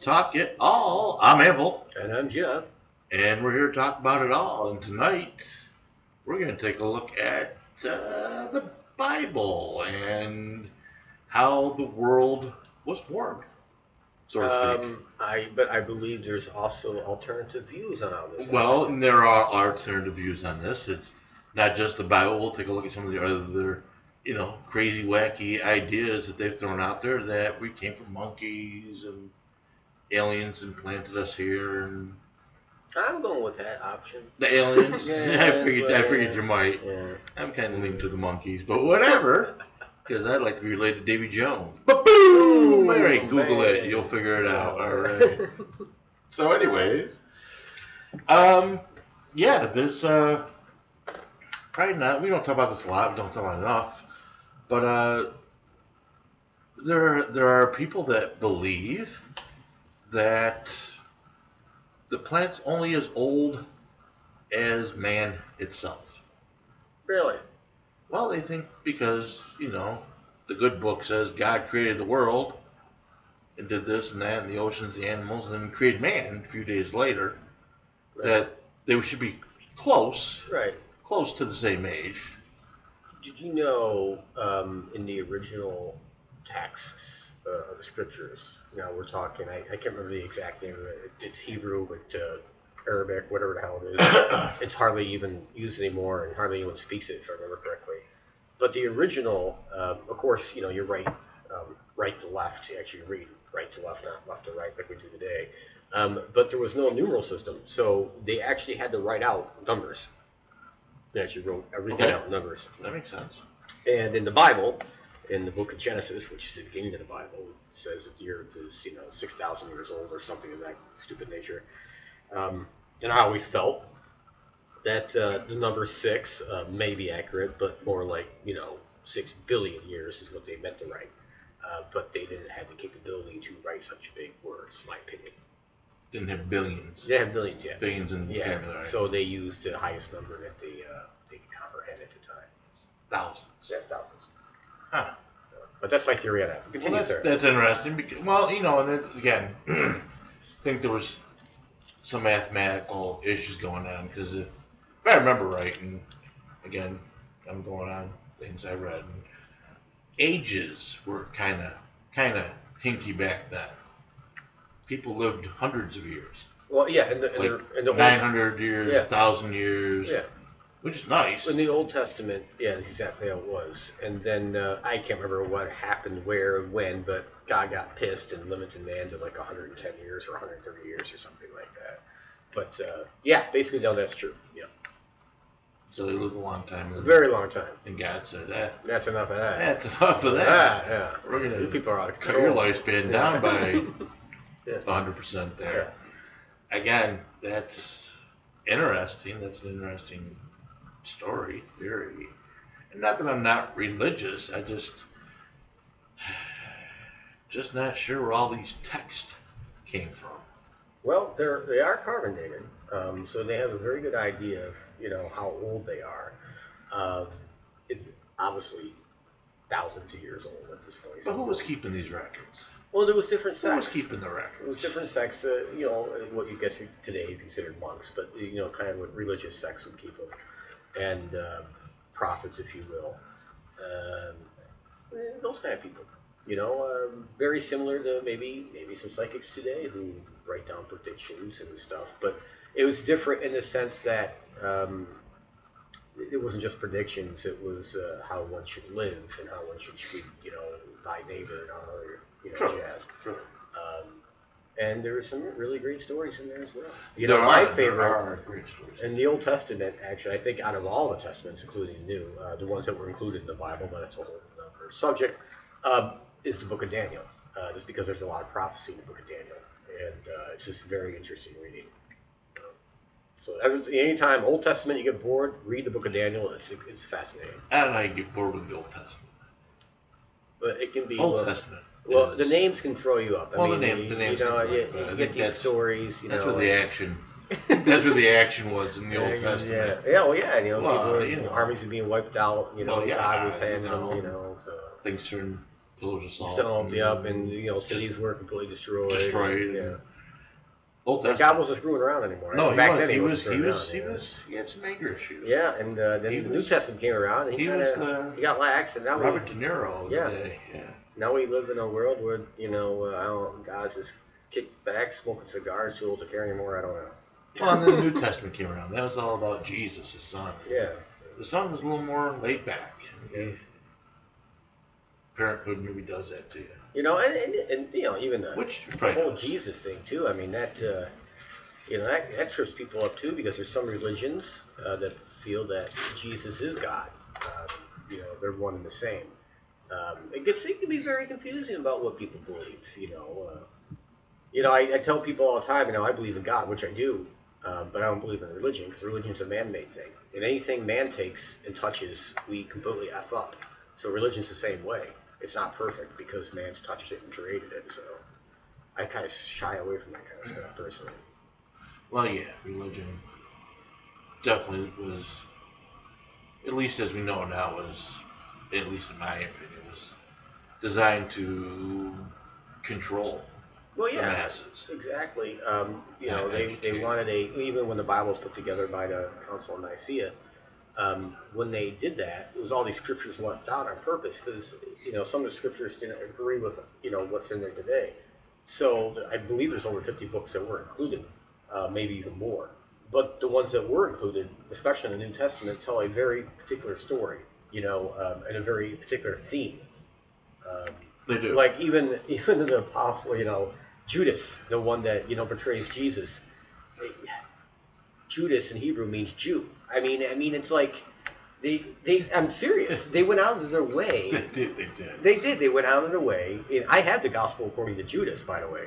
talk it all. I'm Abel, And I'm Jeff. and we're here to talk about it all. And tonight, we're going to take a look at uh, the Bible and how the world was formed, so. Um, I but I believe there's also alternative views on all this. Well, and there are alternative views on this. It's not just the Bible. We'll take a look at some of the other, you know, crazy, wacky ideas that they've thrown out there that we came from monkeys and aliens implanted us here and I'm going with that option. the aliens. Yeah, I figured. I figured you might. Yeah. I'm kind of leaning to the monkeys, but whatever. Because I'd like to be related to Davy Jones. Boom! All right, Google it. You'll figure it out. All right. So, anyways, um, yeah, there's uh, probably not. We don't talk about this a lot. We don't talk about it enough, but uh, there there are people that believe that the planet's only as old as man itself. really? Well, they think because you know the good book says God created the world and did this and that and the oceans, the animals, and then created man a few days later. That they should be close, Right. close to the same age. Did you know um, in the original texts uh, of the scriptures? Now we're talking. I, I can't remember the exact name of it. It's Hebrew, but uh, Arabic, whatever the hell it is. it's hardly even used anymore, and hardly anyone speaks it, if I remember correctly. But the original, um, of course, you know, you're right, um, right to left. You actually read right to left, not left to right, like we do today. Um, but there was no numeral system, so they actually had to write out numbers. They actually wrote everything Okay. out in numbers. That makes sense. And in the Bible, in the book of Genesis, which is the beginning of the Bible, it says that the earth is, you know, 6,000 years old or something of that stupid nature. Um, and I always felt that uh, the number six uh, may be accurate, but more like, you know, six billion years is what they meant to write. Uh, but they didn't have the capability to write such big words, in my opinion. Didn't have billions, They have billions yet. billions in Yeah, vocabulary. so they used the highest number that they, uh, they could comprehend at the time. thousands. That's thousands. Huh. But that's my theory on that. Well, that's, sir. that's interesting. Because, well, you know, and then, again, I think there was some mathematical issues going on because if, if I remember right, and again, I'm going on things I read, and ages were kind of kind of hinky back then. People lived hundreds of years, Well, yeah, in the, like the, in the nine old, years, Yeah. thousand years, yeah, which is nice. in the Old Testament, yeah, that's exactly how it was. And then uh, I can't remember what happened, where, and when, but God got pissed and limited man to like 110 years or 130 years or something like that. But uh, yeah, basically, no, that's true. Yeah, so they lived a long time. a very long time. and God said that. That's enough of that. That's enough of that. Ah, yeah. We're gonna You people are out of cut control. your lifespan down by Yeah. 100% there. Again, that's interesting. That's an interesting story, theory. And not that I'm not religious, I just just not sure where all these texts came from. Well, they're they are carbon dated, um, so they have a very good idea of you know how old they are. Um, it's obviously thousands of years old at this point. But who was keeping these records? Well, there was different sects. Who was keeping the records? It was different sects. Uh, you know what you guess today considered monks, but you know kind of what religious sects would keep them, and um, prophets, if you will. Um, those kind of people. You know, um, very similar to maybe maybe some psychics today who write down predictions and stuff. But it was different in the sense that um, it wasn't just predictions; it was uh, how one should live and how one should treat, you know, thy neighbor and all other, you know, Sure. jazz. Sure. Um, and there are some really great stories in there as well. You There know, my are- favorite are great stories. in the Old Testament, actually, I think out of all the Testaments, including the New, uh, the ones that were included in the Bible, but it's a whole other subject, um, is the Book of Daniel. Uh, just because there's a lot of prophecy in the Book of Daniel, and uh, it's just very interesting reading. So every, anytime Old Testament you get bored, read the Book of Daniel. It's it's fascinating, And I don't know how you get bored with the Old Testament. But it can be Old well, Testament. well is- the names can throw you up. I Well, mean, the name- you, the names you know, can throw you, you up, but I you think get these that's- stories. You That's know, where the action. that's where the action was in the Old Testament. Yeah, yeah, well, yeah, you know, Well, people, you know. armies are being wiped out. You know, Well, yeah, God was you handing them. know. You know, so. Things turn pillars of salt. Yep, and you know cities were completely destroyed. Destroyed. Yeah. Old God Testament. wasn't screwing around anymore. No, back was. then He was. wasn't He was. He was. He had some anger issues. Yeah, and uh, then He the was- New Testament came around, and he, he kind was the- he got lax, and now Robert we De Niro. Yeah. Today. Yeah. now we live in a world where you know uh, I don't God's just kick back, smoking cigars, too old to care anymore. I don't know. Well, and then the New Testament came around. That was all about Jesus, his son. Yeah, The son was a little more laid back. Parenthood maybe does that to you. you know, and, and, and you know even the, Which the whole does. Jesus thing too. I mean that uh, you know that, that trips people up too because there's some religions uh, that feel that Jesus is God. Uh, you know, they're one and the same. Um, it gets it can be very confusing about what people believe. You know, uh, you know, I, I tell people all the time, you know, I believe in God, which I do, um, but I don't believe in religion because religion's a man-made thing, and anything man takes and touches, we completely f up. So religion's the same way. It's not perfect because man's touched it and created it. So I kind of shy away from that kind of stuff personally. Well, yeah, religion definitely was, at least as we know now, was, at least in my opinion, was designed to control Well, the yeah, masses. exactly. Um, you know, they, they wanted a even when the Bible was put together by the Council of Nicaea. Um, when they did that, it was all these scriptures left out on purpose because you know some of the scriptures didn't agree with you know what's in there today. So I believe there's over 50 books that were included, uh, maybe even more. But the ones that were included, especially in the New Testament, tell a very particular story, you know, um, and a very particular theme. Um, They do. like even even the apostle, you know, Judas, the one that you know betrays Jesus. Judas in Hebrew means Jew. I mean, I mean, it's like they they. I'm serious. They went out of their they way. did. They did. They did. They went out of their way. And I have the gospel according to Judas, by the way.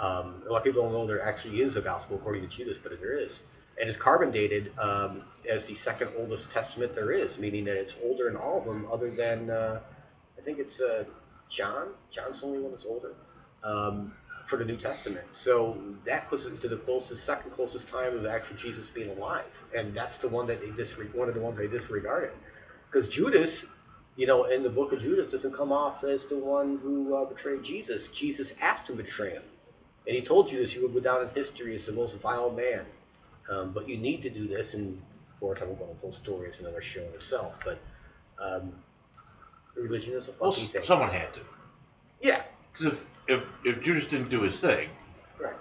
Um, a lot of people don't know there actually is a gospel according to Judas, but there is. And it's carbon dated um, as the second oldest testament there is, meaning that it's older in all of them, other than uh, I think it's uh, John. John's the only one that's older um, for the New Testament. So that puts it to the closest, second closest time of actual Jesus being alive, and that's the one that they disre- one of the ones they disregarded, because Judas, you know, in the book of Judas doesn't come off as the one who uh, betrayed Jesus. Jesus asked him to betray him, and he told Judas he would go down in history as the most vile man. Um, but you need to do this, and of course, I won't go into the whole story; it's another show in itself. But um, religion is a Well, fucking thing. someone had to. yeah, Because if, if, if Judas didn't do his thing, right.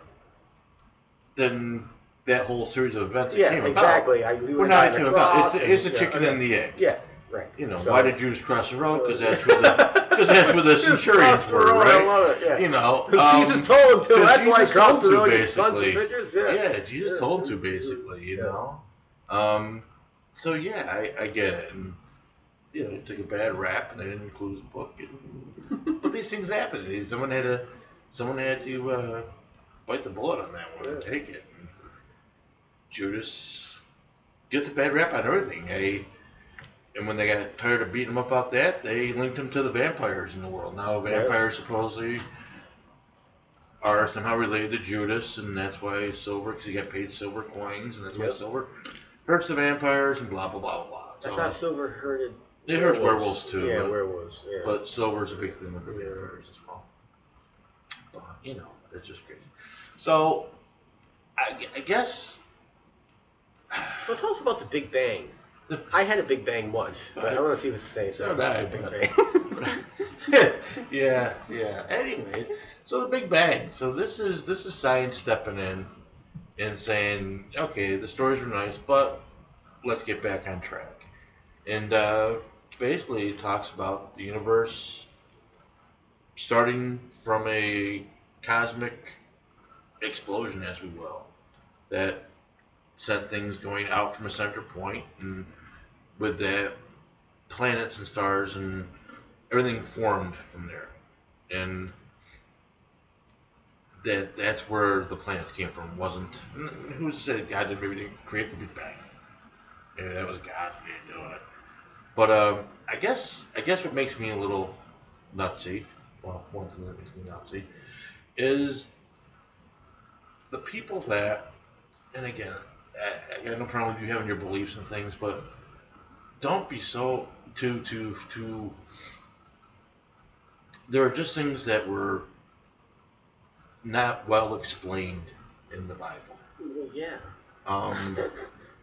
then that whole series of events that came exactly. about, I, we we're not into about. It's, it's the yeah, chicken okay. and the egg. Yeah, right. You know, So- why did Judas cross the road? Because that's where the because that's where the centurions were, I right? love it. Yeah. You know, Jesus um, told him to. That's why he Jesus crossed the road. Basically. Yeah. Yeah, Jesus Yeah. told to basically, you Yeah. know. Um, so yeah, I, I get it, and you know, took a bad rap, and they didn't include his book. But these things happen. Someone had to, someone had to uh, bite the bullet on that one and take it. And Judas gets a bad rap on everything. They, and when they got tired of beating him up about that, they linked him to the vampires in the world. Now vampires supposedly are somehow related to Judas, and that's why silver, because he got paid silver coins, and that's why silver hurts the vampires, and blah blah blah blah. I So, thought Silver herded. It hurts werewolves, too, Yeah, but- werewolves. Yeah. but silver's a big thing with the Yeah. vampires as well. But, you know, it's just crazy. So, I, I guess so tell us about the Big Bang. The- I had a Big Bang once, but I don't want to see if it's the same. So that's I, Big Bang. yeah, yeah. Anyway, so the Big Bang. So this is this is science stepping in and saying, okay, the stories were nice, but let's get back on track. And uh, basically, talks about the universe starting from a cosmic explosion, as we will, that sent things going out from a center point, and with that, planets and stars and everything formed from there, and that that's where the planets came from. Wasn't who said God did maybe didn't create the Big Bang? Yeah, that was God doing it. But um, I guess I guess what makes me a little nutsy, well, one thing that makes me nutsy, is the people that, and again, I, I got no problem with you having your beliefs and things, but don't be so too too too there are just things that were not well explained in the Bible. Yeah. Um,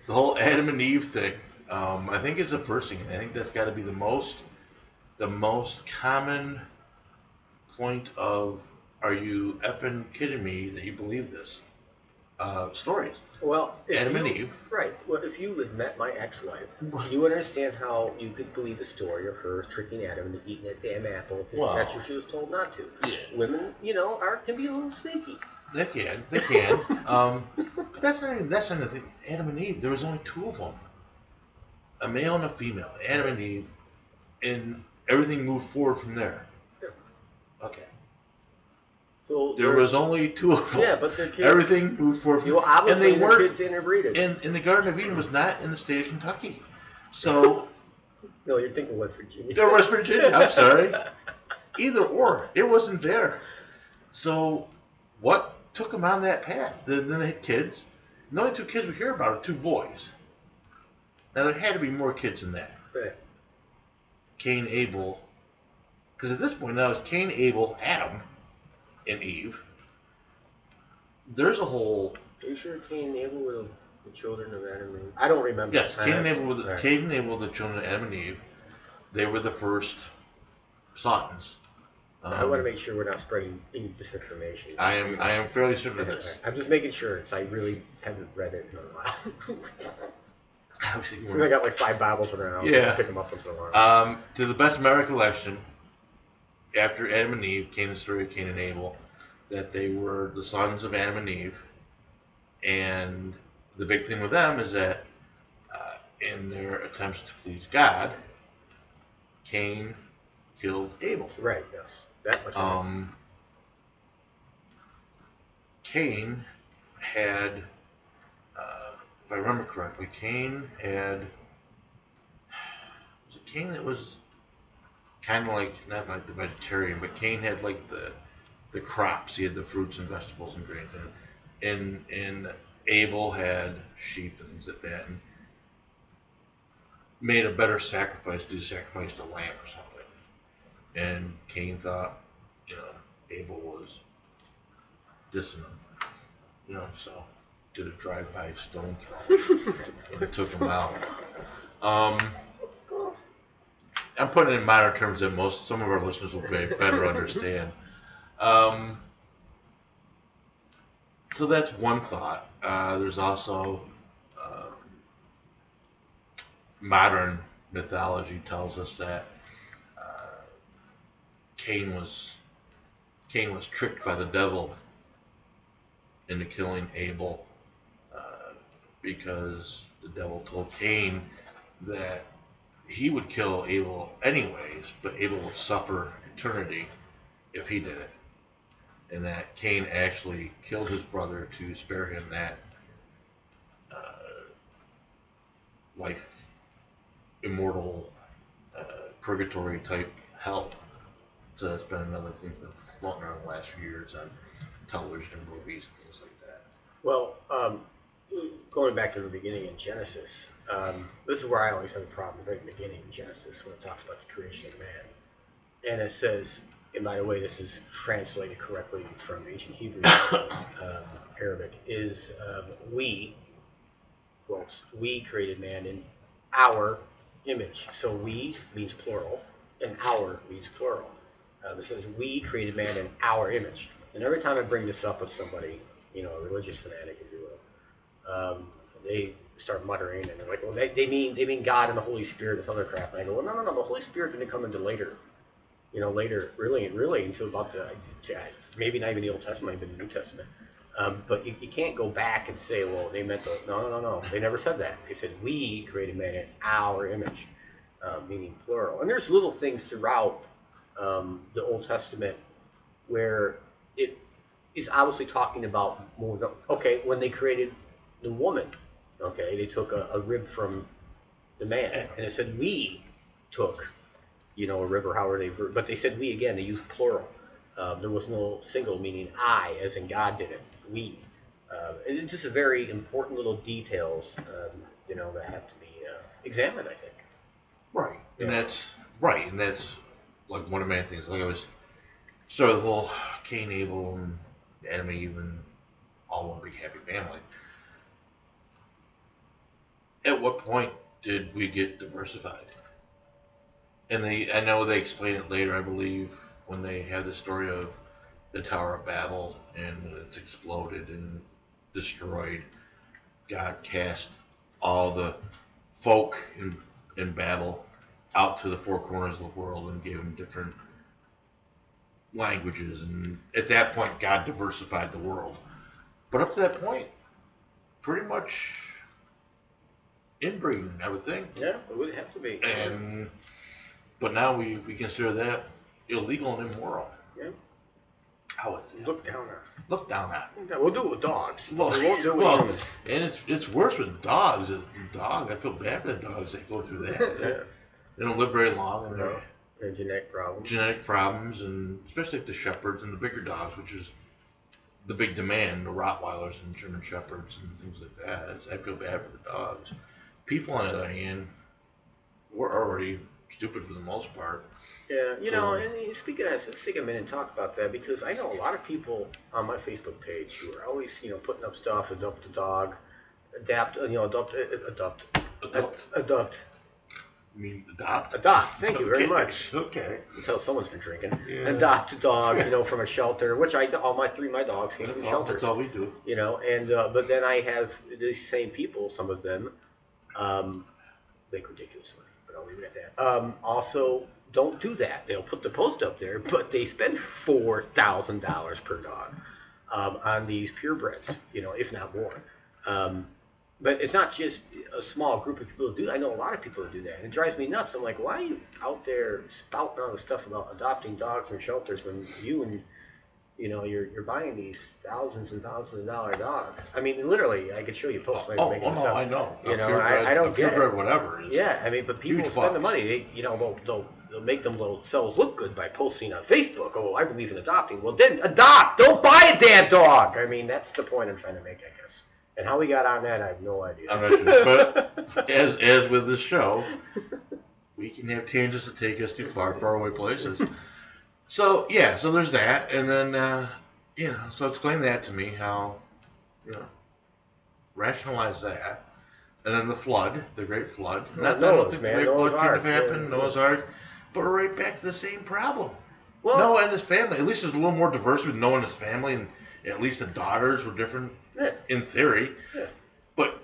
the whole Adam and Eve thing, um, I think it's the first thing. I think that's got to be the most, the most common point of, are you effing kidding me that you believe this? Uh, stories. Well, Adam and Eve. Right. Well, if you had met my ex-wife, you would understand how you could believe the story of her tricking Adam into eating that damn apple. Well- That's what she was told not to. Yeah. Women, you know, are can be a little sneaky. They can, they can. um, but that's not even, that's not the thing. Adam and Eve, there was only two of them. A male and a female. Adam and Eve. And everything moved forward from there. Okay. So There was only two of them. yeah, but their kids. Everything moved forward from You know, and they weren't kids interbreeded. in, in the Garden of Eden was not in the state of Kentucky. So no, you're thinking West Virginia. there West Virginia, I'm sorry. Either or. It wasn't there. So what took them on that path? Then, then they had kids. And the only two kids we hear about are two boys. Now there had to be more kids than that. Right. Cain, Abel. Because at this point now it's Cain, Abel, Adam, and Eve. There's a whole Are you sure Cain and Abel were the, the children of Adam and Eve? I don't remember. Yes, Cain and times. Abel were the, Right. Cain and Abel were the children of Adam and Eve. They were the first sons. I Um, want to make sure we're not spreading any misinformation. I am I am fairly certain of this. I'm just making sure because I really haven't read it in a while. I got like five Bibles around. Yeah. So I pick them up once in a while. Um, to the best of my recollection, after Adam and Eve came the story of Cain and Abel, that they were the sons of Adam and Eve, and the big thing with them is that uh, in their attempts to please God, Cain killed Abel. right. Yes. That much. Um, Cain had, if I remember correctly, Cain had. Was it Cain that was kind of like not like the vegetarian, but Cain had like the the crops. He had the fruits and vegetables and grains, and and, and Abel had sheep and things like that, and made a better sacrifice. Did sacrifice the lamb or something. And Cain thought, you know, Abel was dissing him. You know, so did a drive-by stone throw and took him out. Um, I'm putting it in minor terms that most some of our listeners will be, better understand. Um, so that's one thought. Uh, there's also uh, modern mythology tells us that uh, Cain was Cain was tricked by the devil into killing Abel because the devil told Cain that he would kill Abel anyways, but Abel would suffer eternity if he did it. And that Cain actually killed his brother to spare him that uh, life, immortal, uh, purgatory type hell. So that's been another thing that's floating around the last few years on television and movies and things like that. Well, um, going back to the beginning in Genesis, um, this is where I always have a problem the beginning in Genesis when it talks about the creation of man. And it says, and by the way, this is translated correctly from ancient Hebrew, um, Arabic, is um, we, quotes, we created man in our image. So we means plural, and our means plural. Uh, this says we created man in our image. And every time I bring this up with somebody, you know, a religious fanatic, um, they start muttering and they're like, "Well, they, they mean they mean God and the Holy Spirit and this other crap." And I go, "Well, no, no, no. The Holy Spirit didn't come into later, you know, later, really, really until about the maybe not even the Old Testament, even the New Testament." Um, but you, you can't go back and say, "Well, they meant the no, no, no, no." They never said that. They said we created man in our image, uh, meaning plural. And there's little things throughout um, the Old Testament where it it's obviously talking about more okay when they created the woman okay they took a, a rib from the man and it said we took you know a rib or however they but they said we again they used plural um, there was no single meaning i as in god did it we uh, and it's just a very important little details um, you know that have to be uh, examined i think Right. And that's right, and that's like one of my things. Like I was So the whole Cain, Abel, and Adam and Eve, and all one big happy family. At what point did we get diversified? And they, I know they explain it later, I believe, when they have the story of the Tower of Babel and it's exploded and destroyed. God cast all the folk in, in Babel out to the four corners of the world and gave them different languages. And at that point, God diversified the world. But up to that point, pretty much inbreeding, I would think. Yeah, it would have to be. And but now we, we consider that illegal and immoral. Yeah. How is it? Look down there. Look down at. Yeah, we'll do it with dogs. Well, we won't do it with well, humans. and it's it's worse with dogs. Dog, I feel bad for the dogs that go through that. Yeah. They don't live very long, and No. they're And genetic problems. genetic problems, and especially the shepherds and the bigger dogs, which is the big demand, the Rottweilers and German shepherds and things like that. I feel bad for the dogs. People, on the other hand, we're already stupid for the most part. Yeah, you know, and speaking of, let's take a minute and talk about that because I know a lot of people on my Facebook page who are always, you know, putting up stuff, adopt a dog, adapt, uh, you know, adopt, uh, adopt, Adopt. adopt, I mean, adopt. adopt. Thank you very much. Okay. Until someone's been drinking. Yeah. Adopt a dog, you know, from a shelter, which I all my three my dogs came That's from all, shelters. that's all we do. you know and uh, but then i have these same people some of them um, make ridiculous money but i'll leave it at that um, also don't do that they'll put the post up there but they spend $4000 per dog um, on these purebreds you know if not more um, but it's not just a small group of people who do. I know a lot of people who do that. And it drives me nuts. I'm like, why are you out there spouting all this stuff about adopting dogs from shelters when you and you know, you're, you're buying these thousands and thousands of dollar dogs. I mean, literally, I could show you posts like Oh, oh no, up. I know. You A know, purebred- I, I don't a get purebred whatever. Is, Yeah, I mean, but people spend the money. They, you know, they'll, they'll, they'll make them themselves look good by posting on Facebook. Oh, I believe in adopting. Well, then adopt. Don't buy a damn dog. I mean, that's the point I'm trying to make, I guess. And how we got on that, I have no idea. I'm not sure. But as as with this show, we can have tangents that take us to far, far away places. So yeah, so there's that, and then uh, you know, so explain that to me how you know rationalize that, and then the flood, the Great Flood. Not that I don't think man, the Great Noah's Flood couldn't have happened, yeah. Noah's Ark, but we're right back to the same problem. Well- Noah and his family. At least there's a little more diversity with Noah and his family, and at least the daughters were different Yeah. in theory. Yeah. But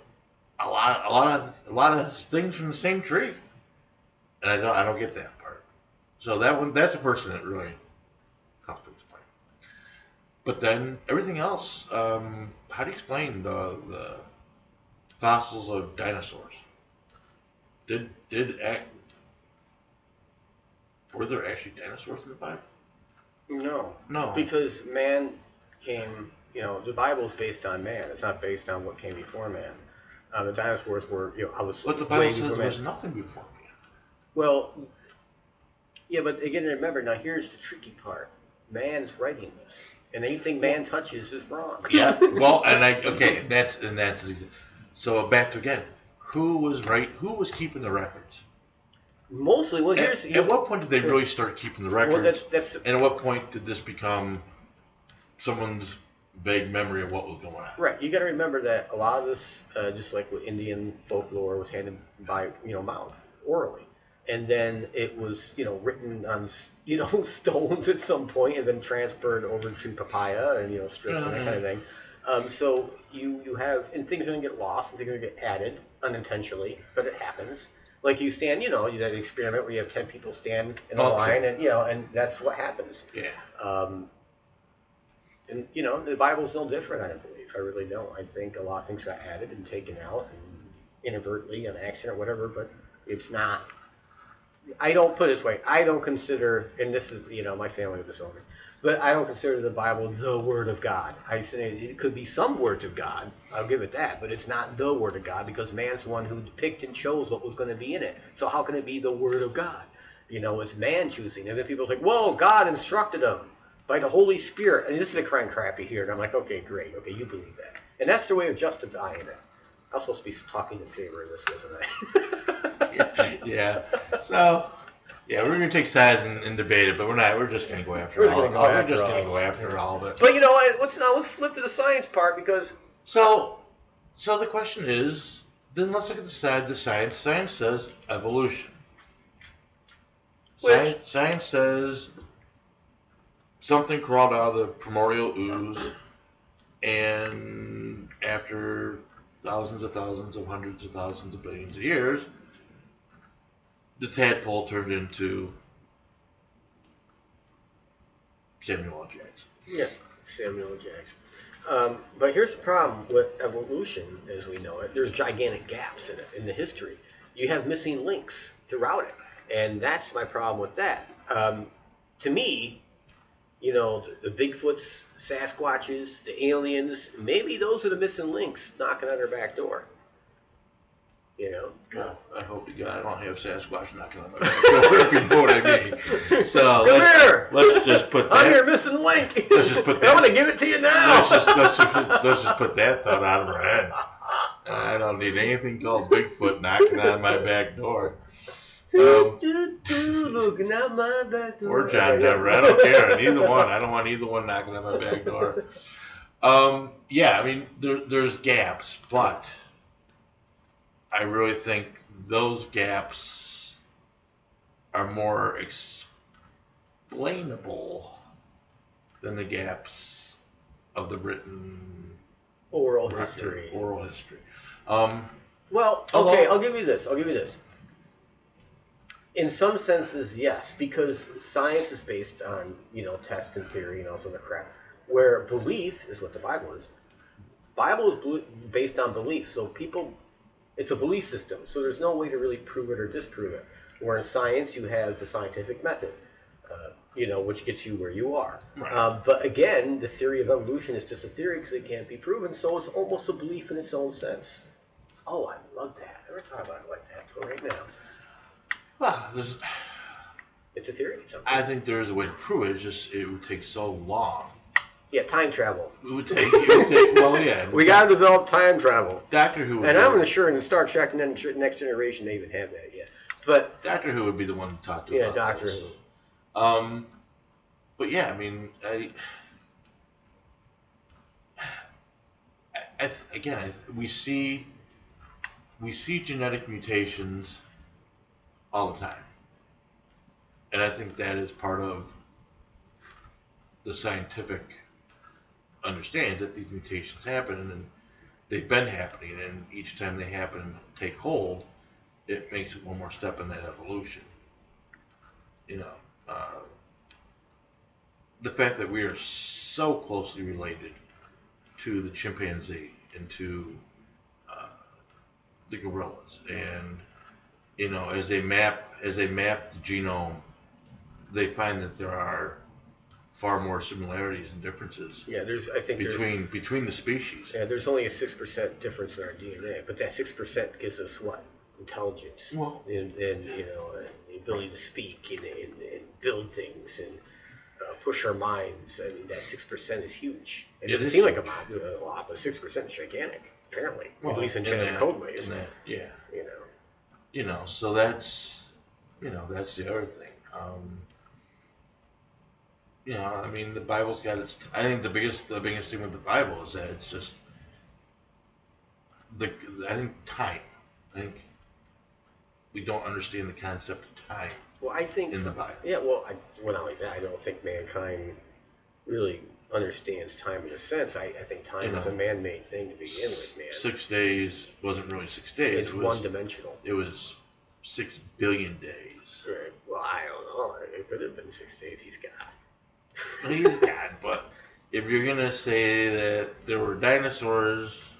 a lot, a lot of, a lot of things from the same tree, and I don't, I don't get that. So that one, that's the first thing that really comes to explain. But then everything else, um, how do you explain the the fossils of dinosaurs? Did did act? Were there actually dinosaurs in the Bible? No. No. Because man came, you know, the Bible's based on man. It's not based on what came before man. Uh, the dinosaurs were, you know, I was. But the Bible says man. there's nothing before me. Well, yeah, but again, remember, now here's the tricky part. Man's writing this. And anything man touches is wrong. Yeah. Well, and I okay, that's and that's so back to again. Who was right? Who was keeping the records? Mostly, well, At, here's. at what point did they really start keeping the records? well, that's, that's, and at what point did this become someone's vague memory of what was going on? Right, you got to remember that a lot of this, uh, just like with Indian folklore, was handed by you know mouth orally, and then it was you know written on you know stones at some point, and then transferred over to papaya and you know strips and that kind of thing. Um, so you you have and things are gonna get lost and things are gonna get added unintentionally, but it happens. Like you stand, you know, you an experiment where you have ten people stand in a Okay. line, and you know, and that's what happens. Yeah. Um, and you know, the Bible's no different. I don't believe. I really don't. I think a lot of things got added and taken out, and inadvertently, an accident, or whatever. But it's not. I don't put it this way. I don't consider, and this is you know my family disown me, but I don't consider the Bible the Word of God. I say it could be some words of God. I'll give it that, but it's not the Word of God because man's the one who picked and chose what was going to be in it. So how can it be the Word of God? You know, it's man choosing. And then people are like, "Whoa, God instructed them by the Holy Spirit." And this is a crying crappy here, and I'm like, "Okay, great. Okay, you believe that." And that's the way of justifying it. I'm supposed to be talking in favor of this, wasn't I? yeah. yeah. So Yeah, we're gonna take sides and, and debate it, but we're not. We're just gonna go after We're all. gonna go we're just all gonna of go it. after all of it. But you know what? Let's now let's flip to the science part because So, so the question is, then let's look at the side. The science. Science says evolution. Which- Science, science says something crawled out of the primordial ooze, and after thousands of thousands of hundreds of thousands of billions of years, the tadpole turned into Samuel L. Jackson. yeah, Samuel L. Jackson. Um, but here's the problem with evolution, as we know it. There's gigantic gaps in it in the history. You have missing links throughout it, and that's my problem with that. Um, to me, you know, the, the Bigfoots, Sasquatches, the aliens, maybe those are the missing links knocking on our back door. You know, Well, I hope to God I don't have Sasquatch knocking on my back door, if you know what I mean. So Come let's, here! let's just put I'm your missing link. Let's just put that. I'm that- gonna give it to you now. Let's just, let's, just, let's just put that thought out of our heads. I don't need anything called Bigfoot knocking on my back door. Um, Do, do, looking out my back door. or John Denver. I don't care. Either one. I don't want either one knocking on my back door. Um, yeah, I mean, there, there's gaps, but I really think those gaps are more explainable than the gaps of the written Oral record, history. oral history. Um, Well, Although- okay, I'll give you this. I'll give you this. In some senses, yes, because science is based on you know test and theory and all this other crap. Where belief is what the Bible is. Bible is based on belief, so people, it's a belief system. So there's no way to really prove it or disprove it. Where in science you have the scientific method, uh, you know, which gets you where you are. Right. Um, but again, the theory of evolution is just a theory because it can't be proven. So it's almost a belief in its own sense. Oh, I love that. I never thought about it like that. Right now, well, there's, it's a theory. Something. I think there is a way to prove it. It's just it would take so long. yeah, time travel. It would take. It would take well, yeah. We got to develop time travel. Doctor Who. Would And I'm sure in Star Trek and Next Generation they even have that yet. But Doctor Who would be the one to talk to. yeah, about Doctor this. Who. Um, but yeah, I mean, I, I, I th- again, I th- we see, we see genetic mutations all the time, and I think that is part of the scientific understands that these mutations happen, and they've been happening, and each time they happen and take hold, it makes it one more step in that evolution. You know, uh, the fact that we are so closely related to the chimpanzee and to uh, the gorillas, and you know, as they map as they map the genome, they find that there are far more similarities and differences Yeah, there's. I think there's, between between the species. yeah, there's only a six percent difference in our DNA, but that six percent gives us what intelligence Well- and, and you know and the ability to speak and, and, and build things and uh, push our minds. I mean, that six percent is huge. It It doesn't is seem like a lot, a lot, but six percent is gigantic. Apparently, at least in in genetic that- code ways. in that- yeah. You know. You know so that's you know that's the other thing um you know i mean the bible's got its i think the biggest the biggest thing with the bible is that it's just the i think time i think we don't understand the concept of time Well, I think in the bible Yeah, well, I, well, not like that. I don't think mankind really understands time in a sense. I, I think time is a man-made thing to begin with, man. six days wasn't really six days it's it was one-dimensional. it was six billion days Right. Well, I don't know. It could have been six days. He's got. He's God, but if you're gonna say that there were dinosaurs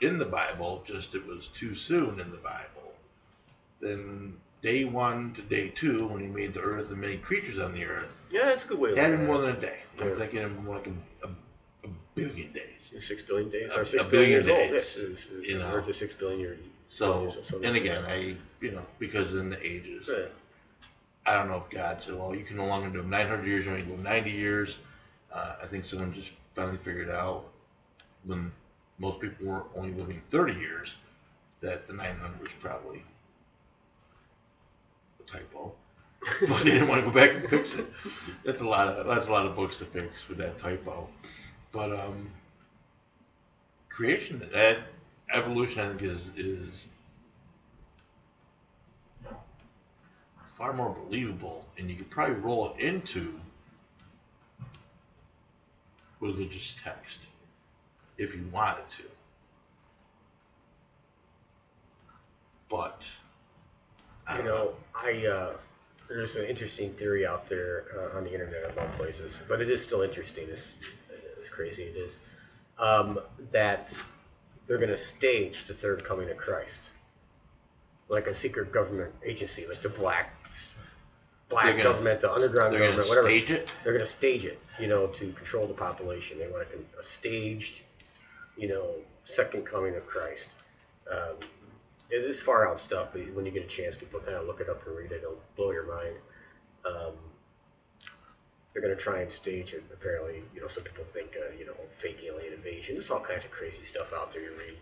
in the Bible, just it was too soon in the Bible, then day one to day two, when he made the earth and made creatures on the earth, Yeah, that's a good way of looking been more than a day. I'm Yeah. thinking of more like a, a, a billion days. Six billion days. A- or six a billion billion years old. days, Yes, it's- it's- you know. Earth is six billion years. So, so and again, I, you know, because in the ages, Yeah. I don't know if God said, well, you can no longer do 900 years, you only do 90 years. Uh, I think someone just finally figured out when most people were only living 30 years that the 900 was probably typo. but they didn't want to go back and fix it. That's a lot of that's a lot of books to fix with that typo. But um, creation, that evolution, I think is is far more believable, and you could probably roll it into religious text if you wanted to. But You know, I uh, there's an interesting theory out there uh, on the internet of all places, but it is still interesting. As, as crazy it is, um, that they're going to stage the third coming of Christ, like a secret government agency, like the black black gonna- government, the underground They're government, to whatever. stage it. They're going to stage it, you know, to control the population. They want a, a staged, you know, second coming of Christ. Um, it is far out stuff, but when you get a chance, people kind of look it up and read it. It'll blow your mind. Um, they're going to try and stage it. Apparently, you know, some people think, uh, you know, fake alien invasion. There's all kinds of crazy stuff out there you read.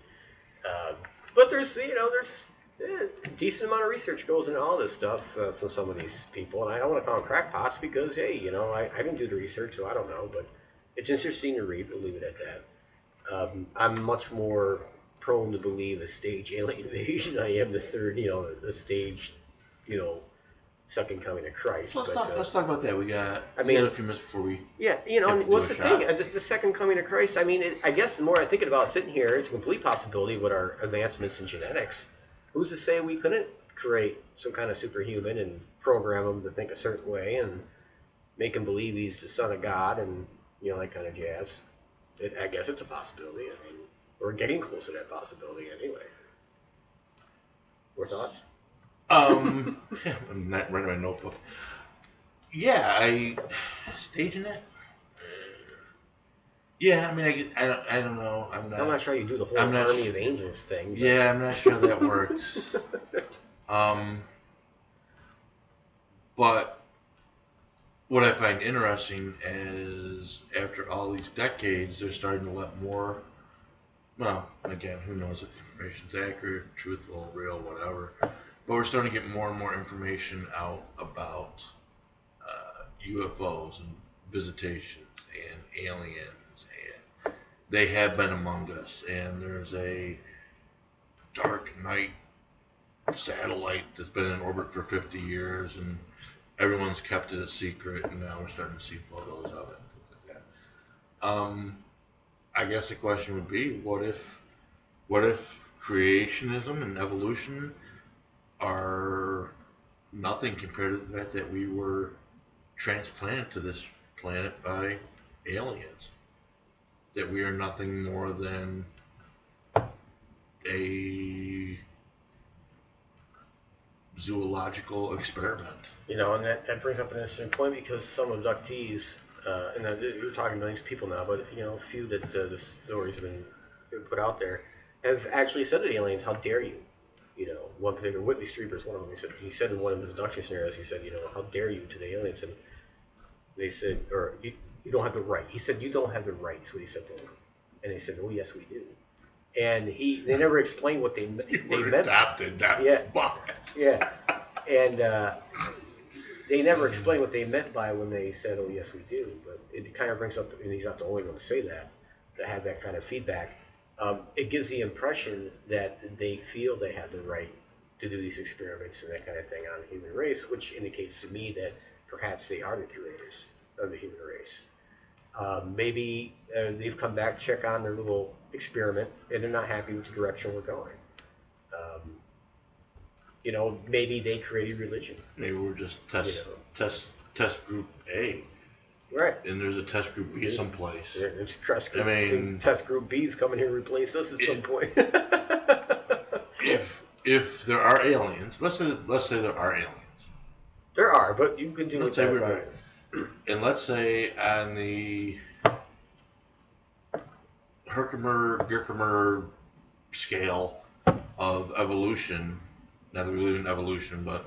Um, but there's, you know, there's a decent amount of research goes into all this stuff uh, from some of these people, and I don't want to call them crackpots because, hey, you know, I, I didn't do the research, so I don't know. But it's interesting to read. We'll leave it at that. Um, I'm much more prone to believe a stage alien invasion. I am the third, you know, the stage, you know, second coming of Christ. Let's but, talk. uh, let's talk about that. We got. I we got mean- a few minutes before we. yeah, you know, what's the shot. thing? The, the second coming of Christ. I mean, it, I guess the more I think about sitting here, it's a complete possibility with our advancements in genetics. Who's to say we couldn't create some kind of superhuman and program him to think a certain way and make him believe he's the son of God and you know that kind of jazz? It, I guess it's a possibility. I mean, we're getting close to that possibility anyway. More thoughts? Um, I'm not running my notebook. Yeah, I staging it. Yeah, I mean, I, I don't, I don't know. I'm not. I'm not sure you do the whole I'm not army su- of angels thing. but- Yeah, I'm not sure that works. um, but what I find interesting is after all these decades, they're starting to let more. Well, again, who knows if the information's accurate, truthful, real, whatever. But we're starting to get more and more information out about uh, UFOs and visitations and aliens, and they have been among us. And there's a dark night satellite that's been in orbit for 50 years, and everyone's kept it a secret, and now we're starting to see photos of it. Um, I guess the question would be, what if, what if creationism and evolution are nothing compared to the fact that we were transplanted to this planet by aliens? That we are nothing more than a zoological experiment. You know, and that, that brings up an interesting point because some abductees, uh, and uh, you're talking millions of people now, but you know, a few that uh, the stories have been, put out there have actually said to the aliens, "How dare you?" You know, one particular Whitley Strieber is one of them. He said he said in one of his abduction scenarios, he said, "You know, how dare you?" to the aliens, and they said, or you, you don't have the right. He said, "You don't have the right." Is what he said to them, and they said, "Oh, yes, we do." And he, they never explained what they they We're meant. adopted, not Yeah. bought. Yeah, and uh, they never explain what they meant by when they said, "Oh, yes, we do." But it kind of brings up, and he's not the only one to say that, to have that kind of feedback. Um, it gives the impression that they feel they have the right to do these experiments and that kind of thing on the human race, which indicates to me that perhaps they are the curators of the human race. Um, maybe uh, they've come back, check on their little experiment, and they're not happy with the direction we're going. You know, maybe they created religion. Maybe we're just test You know. test test group A, Right. and there's a test group B someplace. There- There's test group, I mean- test group B's coming here to replace us at some point. If if there are aliens, let's say let's say there are aliens, there are, but you can do Let's with say that. we're- right. and let's say on the Herkimer Gherkimer scale of evolution, not that we believe in evolution, but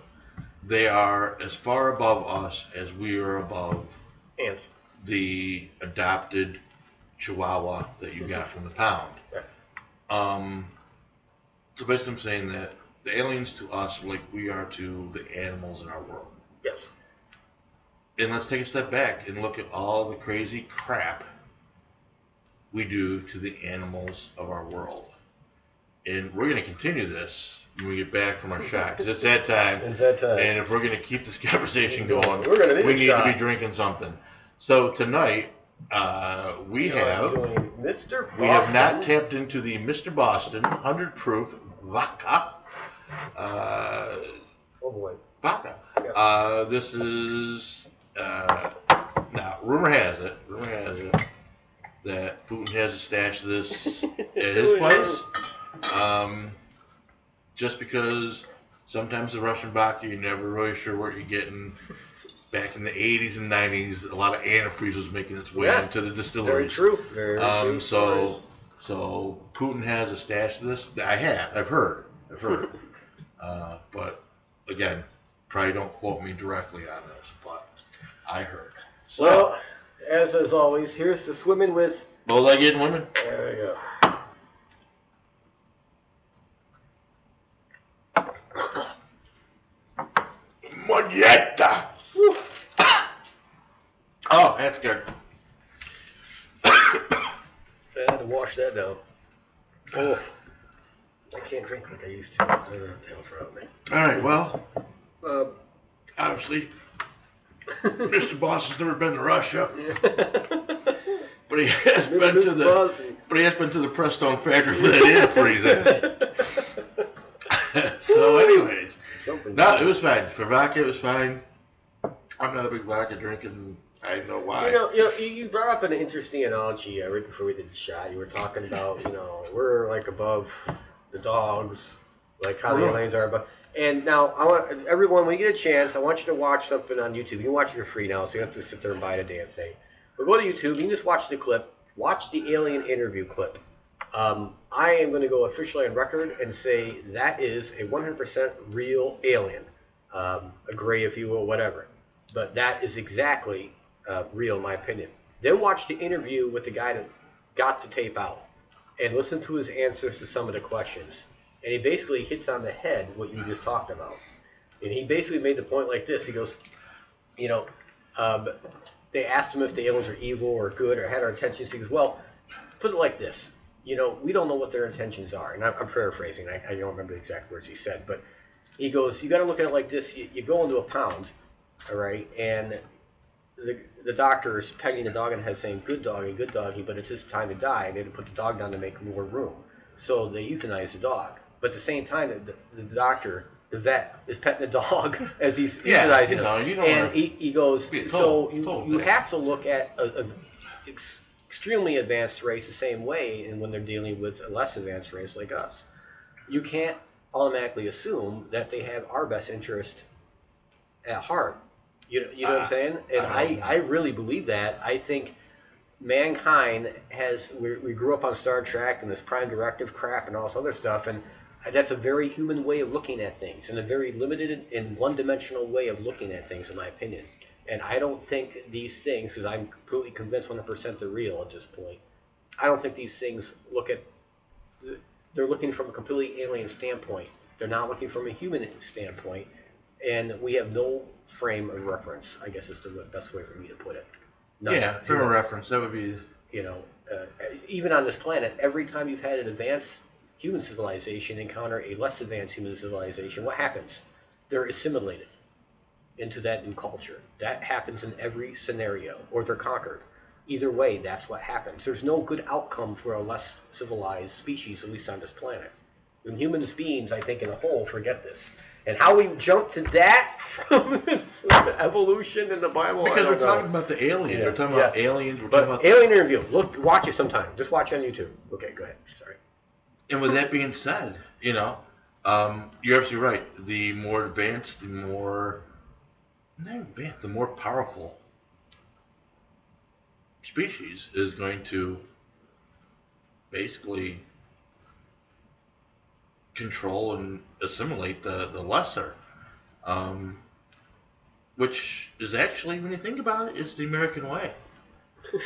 they are as far above us as we are above Ants. the adopted Chihuahua that you got from the pound. Yeah. Um, so basically, I'm saying that the aliens to us are like we are to the animals in our world, Yes. And let's take a step back and look at all the crazy crap we do to the animals of our world. And we're going to continue this when we get back from our shot because it's that time. It's that time. And if we're going to keep this conversation going, We're gonna need we a need shot. to be drinking something. So tonight, uh, we have Doing Mr. Boston. we have not tapped into the Mr. Boston 100 proof vodka. Uh, Oh boy. vodka. Uh, this is uh, now rumor has it. Rumor has it that Putin has a stash of this at his place. Um, just because sometimes the Russian vodka you're never really sure what you're getting. Back in the 80s and 90s, a lot of antifreeze was making its way Yeah. into the Very distilleries. true. Very true. Um, so, so Putin has a stash of this. I have. I've heard. I've heard. uh, but again, probably don't quote me directly on this, but I heard. So, Well, as as always, here's to swimming with. bow-legged women. There we go. Oh, that's good. I had to wash that down. Oh, I can't drink like I used to. I don't know what the hell's wrong with me. All right. Well, Uh, obviously, Mr. Boss has never been to Russia, but he has been to the. But he has been to the Prestone factory for that antifreeze. in. so, anyways, Something. no, it was fine. For vodka, it was fine. I'm not a big vodka drinking. I know why. You know, you, know, you brought up an interesting analogy uh, right before we did the shot. You were talking about, you know, we're like above the dogs, like how the aliens are above. And now, I want everyone, when you get a chance, I want you to watch something on YouTube. You can watch it for free now, so you don't have to sit there and buy the damn thing. But go to YouTube. You can just watch the clip. Watch the alien interview clip. Um, I am going to go officially on record and say that is a 100% real alien. Um, gray, if you will, whatever. But that is exactly uh, real, in my opinion. Then watch the interview with the guy that got the tape out and listen to his answers to some of the questions. And he basically hits on the head what you just talked about. And he basically made the point like this. He goes, you know, um, they asked him if the aliens are evil or good or had our intentions. He goes, well, put it like this. You know, we don't know what their intentions are. And I'm, I'm paraphrasing. I, I don't remember the exact words he said. But he goes, you got to look at it like this. You, you go into a pound, all right, and the, the doctor is pegging the dog and head saying, good doggy, good doggy, but it's his time to die. They had to put the dog down to make more room. So they euthanize the dog. But at the same time, the, the doctor, the vet, is petting the dog as he's Yeah, euthanizing you him. you and he, he goes, so you, you have to look at a, a extremely advanced race the same way and when they're dealing with a less advanced race like us. You can't automatically assume that they have our best interest at heart. You, you know what I'm saying? And I I. I really believe that. I think mankind has, we, we grew up on Star Trek and this prime directive crap and all this other stuff, and that's a very human way of looking at things and a very limited and one dimensional way of looking at things, in my opinion. And I don't think these things, because I'm completely convinced 100% they're real at this point, I don't think these things look at they're looking from a completely alien standpoint. They're not looking from a human standpoint, and we have no frame of reference. I guess is the best way for me to put it. None. yeah, frame of reference, that would be. You know, uh, even on this planet, every time you've had an advanced human civilization encounter a less advanced human civilization, what happens? They're assimilated into that new culture. That happens in every scenario, or they're conquered. Either way, that's what happens. There's no good outcome for a less civilized species, at least on this planet. And human beings, I think, in a whole, forget this. And how we jump to that from evolution in the Bible, Because we're know. talking about the aliens. Yeah, We're talking about yeah. aliens. We're But talking about. Alien Interview, look, watch it sometime. Just watch it on YouTube. Okay, go ahead. Sorry. And with that being said, you know, um, you're absolutely right. The more advanced, the more. Not advanced, the more powerful species is going to basically control and assimilate the, the lesser. Um, which is actually, when you think about it, is the American way.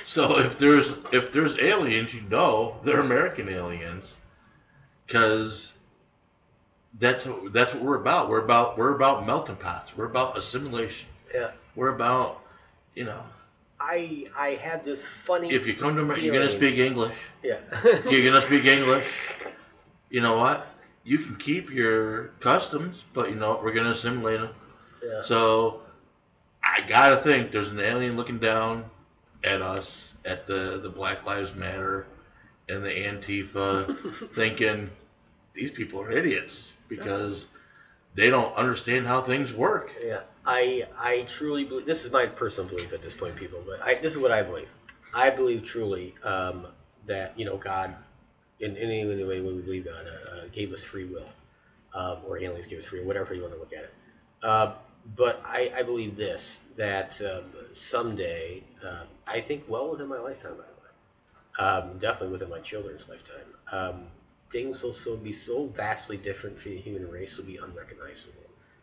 So if there's if there's aliens, you know they're American aliens, because that's what, that's what we're about. We're about we're about melting pots. We're about assimilation. Yeah. We're about you know I I had this funny. if you come to Amer- you're gonna speak English. Yeah. You're gonna speak English. You know what? You can keep your customs, but you know what? we're gonna assimilate them. yeah. So I gotta think there's an alien looking down at us at the the Black Lives Matter and the Antifa, thinking these people are idiots because they don't understand how things work. Yeah, I I truly believe this is my personal belief at this point, people. But I, this is what I believe. I believe truly um, that you know God, in, in any way we believe God, uh, uh, gave us free will, um, or aliens gave us free will, whatever you want to look at it. Uh, but I, I believe this that um, someday, uh, I think well within my lifetime, by the way, um, definitely within my children's lifetime, things will so be so vastly different for the human race will be unrecognizable.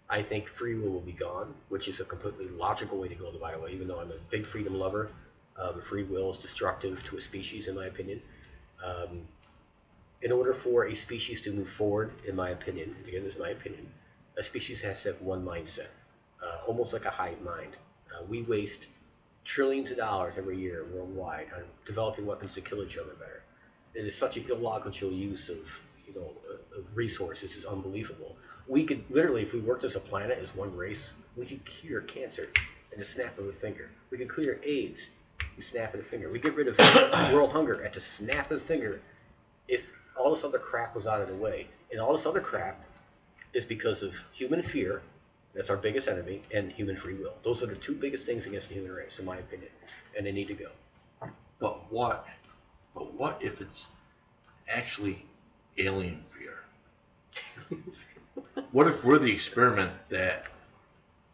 I think free will will be gone, which is a completely logical way to go. By the way, even though I'm a big freedom lover, um, free will is destructive to a species, in my opinion. Um, in order for a species to move forward, in my opinion, again, this is my opinion, a species has to have one mindset, uh, almost like a hive mind. Uh, we waste trillions of dollars every year worldwide on developing weapons to kill each other better. It is such an illogical use of you know of resources is unbelievable. We could literally, if we worked as a planet as one race, we could cure cancer in the snap of a finger. We could clear AIDS, the snap of a finger. We get rid of world hunger at the snap of a finger. If all this other crap was out of the way, and all this other crap is because of human fear. That's our biggest enemy, and human free will. Those are the two biggest things against the human race, in my opinion, and they need to go. But what? But what if it's actually alien fear? what if we're the experiment that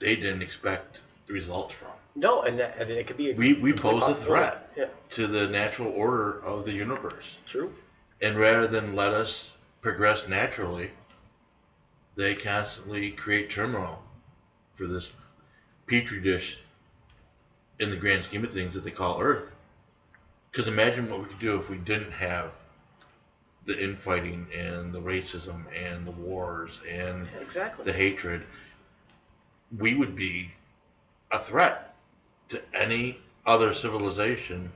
they didn't expect the results from? No, and, that, and it could be a We we pose a threat Yeah, to the natural order of the universe, true. and rather than let us progress naturally, they constantly create turmoil for this petri dish in the grand scheme of things that they call Earth. Because imagine what we could do if we didn't have the infighting and the racism and the wars and Exactly. the hatred. We would be a threat to any other civilization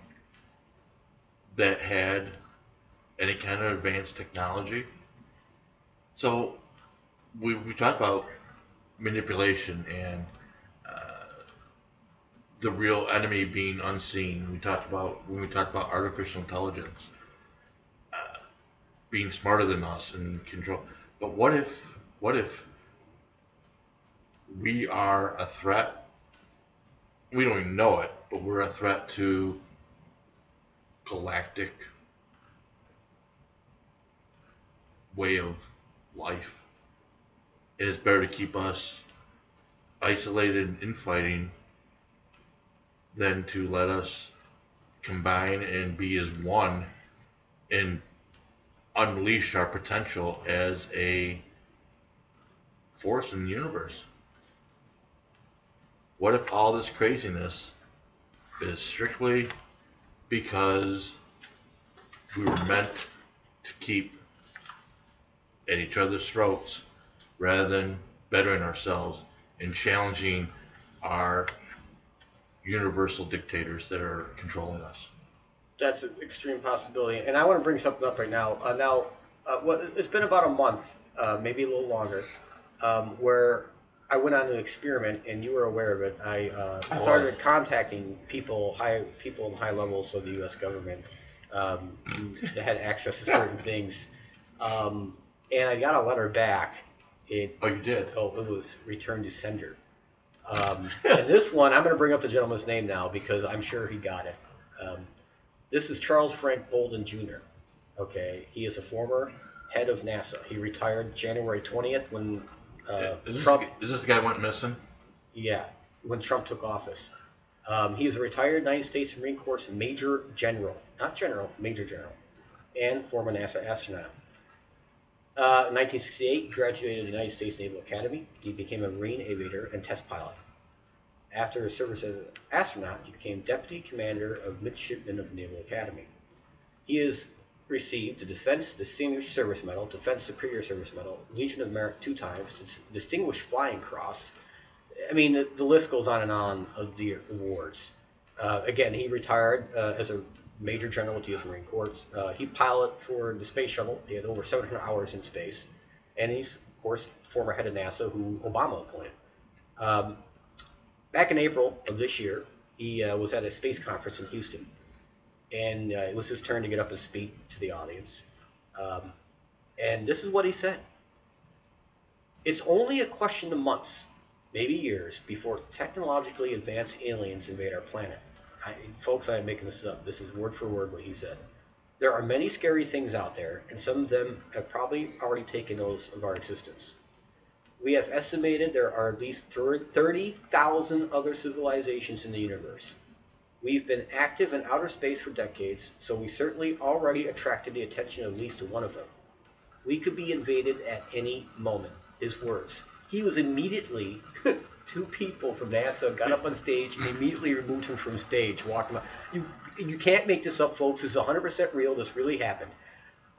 that had any kind of advanced technology. So we, we talked about manipulation and the real enemy being unseen. We talked about when we talked about artificial intelligence uh, being smarter than us and control. But what if what if we are a threat? We don't even know it, but we're a threat to galactic way of life. It is better to keep us isolated and infighting than to let us combine and be as one and unleash our potential as a force in the universe. What if all this craziness is strictly because we were meant to keep at each other's throats rather than bettering ourselves and challenging our universal dictators that are controlling us? That's an extreme possibility. And I want to bring something up right now. Uh, now, uh, well, it's been about a month, uh, maybe a little longer, um, where I went on an experiment, and you were aware of it. I uh, started was. contacting people, high people in high levels of the U.S. government um, who had access to certain things, um, and I got a letter back. It Oh, you did? Oh, it was returned to sender. Um, and this one, I'm going to bring up the gentleman's name now because I'm sure he got it. Um, this is Charles Frank Bolden Jr. Okay, he is a former head of NASA. He retired January 20th when uh, is, this, Trump. is this the guy went missing? Yeah, when Trump took office. Um, he is a retired United States Marine Corps Major General, not General, Major General, and former NASA astronaut. Uh, in 1968, graduated the United States Naval Academy. He became a Marine aviator and test pilot. After his service as an astronaut, he became Deputy Commander of Midshipmen of the Naval Academy. He is received the Defense Distinguished Service Medal, Defense Superior Service Medal, Legion of Merit two times, Distinguished Flying Cross. I mean, the, the list goes on and on of the awards. Uh, again, he retired uh, as a Major General with the U.S. Marine Corps. Uh, he piloted for the space shuttle. He had over 700 hours in space, and he's of course former head of NASA, who Obama appointed. Um, back in April of this year, he uh, was at a space conference in Houston, and uh, it was his turn to get up and speak to the audience. Um, and this is what he said: "It's only a question of months, maybe years, before technologically advanced aliens invade our planet." I, folks, I'm making this up. This is word for word what he said. There are many scary things out there, and some of them have probably already taken notice of our existence. We have estimated there are at least 30,000 other civilizations in the universe. We've been active in outer space for decades, so we certainly already attracted the attention of at least one of them. We could be invaded at any moment. His words. He was immediately two people from NASA got up on stage and immediately removed him from stage, walked him out. You, you can't make this up, folks. This is 100% real. This really happened.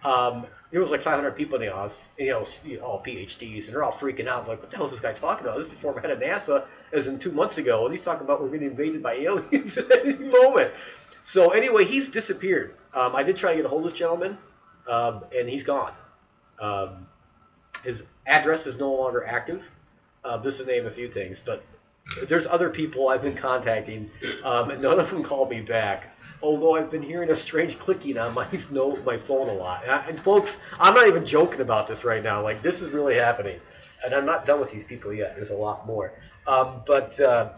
Um, there was like 500 people in the audience, you know, all PhDs, and they're all freaking out. Like, what the hell is this guy talking about? This is the former head of NASA, as in two months ago, and he's talking about we're getting invaded by aliens at any moment. So anyway, he's disappeared. Um, I did try to get a hold of this gentleman, um, and he's gone. Um, his address is no longer active. Uh, just to name a few things, but there's other people I've been contacting, um, and none of them called me back. Although I've been hearing a strange clicking on my no, my phone a lot, and, I, and folks, I'm not even joking about this right now. Like this is really happening, and I'm not done with these people yet. There's a lot more, um, but uh,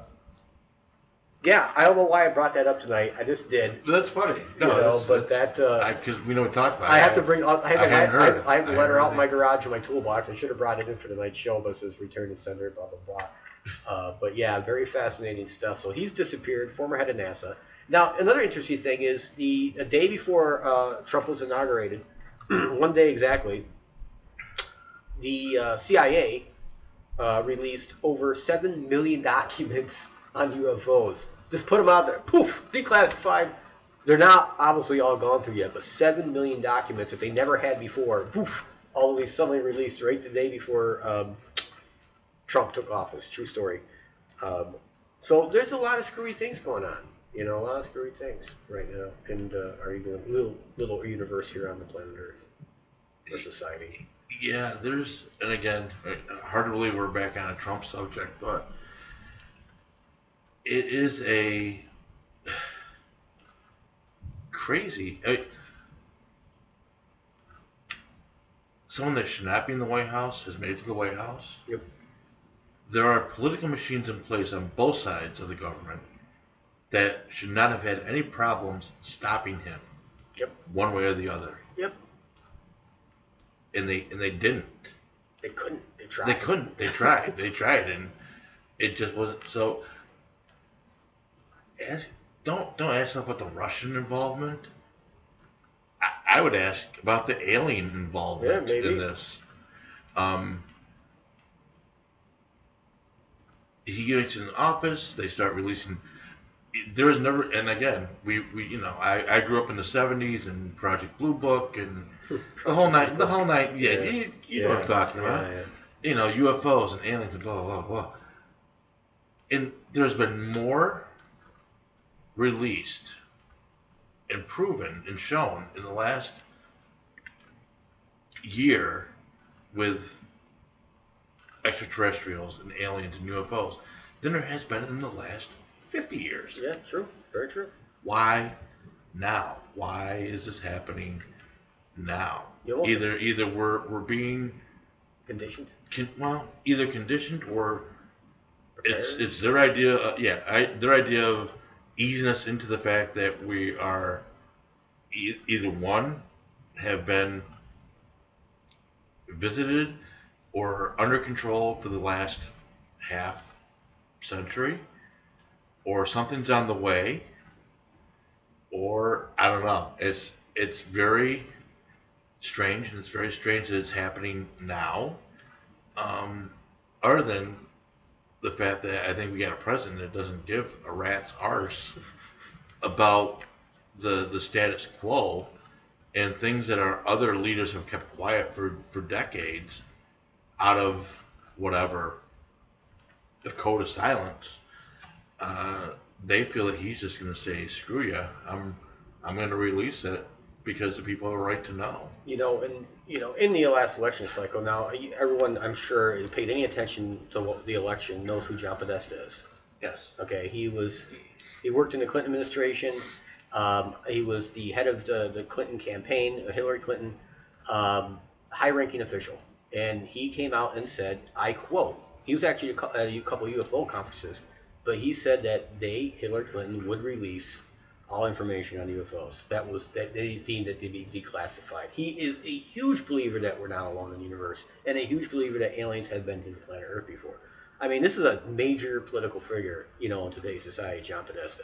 yeah, I don't know why I brought that up tonight. I just did. That's funny. No, you know, that's, but that's, that because we don't talk about. I it. have to bring. I have, I a, I, heard have, it. I have a I letter out in my garage in my toolbox. I should have brought it in for the night show, but it says return to sender, blah blah blah. Uh, but yeah, very fascinating stuff. So he's disappeared. Former head of NASA. Now another interesting thing is the, the day before uh, Trump was inaugurated, one day exactly, the uh, CIA uh, released over seven million documents on UFOs. Just put them out there. Poof, declassified. They're not obviously all gone through yet, but seven million documents that they never had before. Poof, all of these suddenly released right the day before um, Trump took office. True story. Um, so there's a lot of screwy things going on. You know, a lot of screwy things right now in uh, our little little universe here on the planet Earth, or society. Yeah, there's, and again, hard to believe we're back on a Trump subject, but it is a crazy. I, someone that should not be in the White House has made it to the White House. Yep. There are political machines in place on both sides of the government that should not have had any problems stopping him, Yep. one way or the other, Yep. and they and they didn't. They couldn't. They tried. They couldn't. They tried. they tried, and it just wasn't. So, ask don't don't ask about the Russian involvement. I, I would ask about the alien involvement Yeah, in this. Um, he gets in office. They start releasing. There is never, and again, we, we you know, I, I grew up in the '70s and Project Blue Book and the whole night, the whole night. Yeah, Yeah. you, you know what I'm talking about Yeah, yeah. you know, UFOs and aliens and blah blah blah. And there's been more released and proven and shown in the last year with extraterrestrials and aliens and UFOs than there has been in the last 50 years. Yeah, true. Very true. Why now? Why is this happening now? Either either we're we're being Conditioned. con- well, either conditioned or it's Prepared? it's their idea. Of, yeah, I, their idea of easing us into the fact that we are e- either one have been visited or under control for the last half century, or something's on the way, or I don't know. It's it's very strange, and it's very strange that it's happening now. Um, other than the fact that I think we got a president that doesn't give a rat's arse about the the status quo and things that our other leaders have kept quiet for, for decades out of whatever the code of silence, uh, they feel that he's just going to say, "Screw you, I'm I'm going to release it because the people have a right to know." You know, and you know, in the last election cycle, now everyone, I'm sure, who paid any attention to the election knows who John Podesta is. Yes. Okay, he was he worked in the Clinton administration. Um, he was the head of the, the Clinton campaign, Hillary Clinton, um, high-ranking official, and he came out and said, I quote, he was actually at a couple of UFO conferences, but he said that they, Hillary Clinton, would release all information on UFOs. That was that they deemed it to be declassified. He is a huge believer that we're not alone in the universe, and a huge believer that aliens have been to the planet Earth before. I mean, this is a major political figure, you know, in today's society, John Podesta.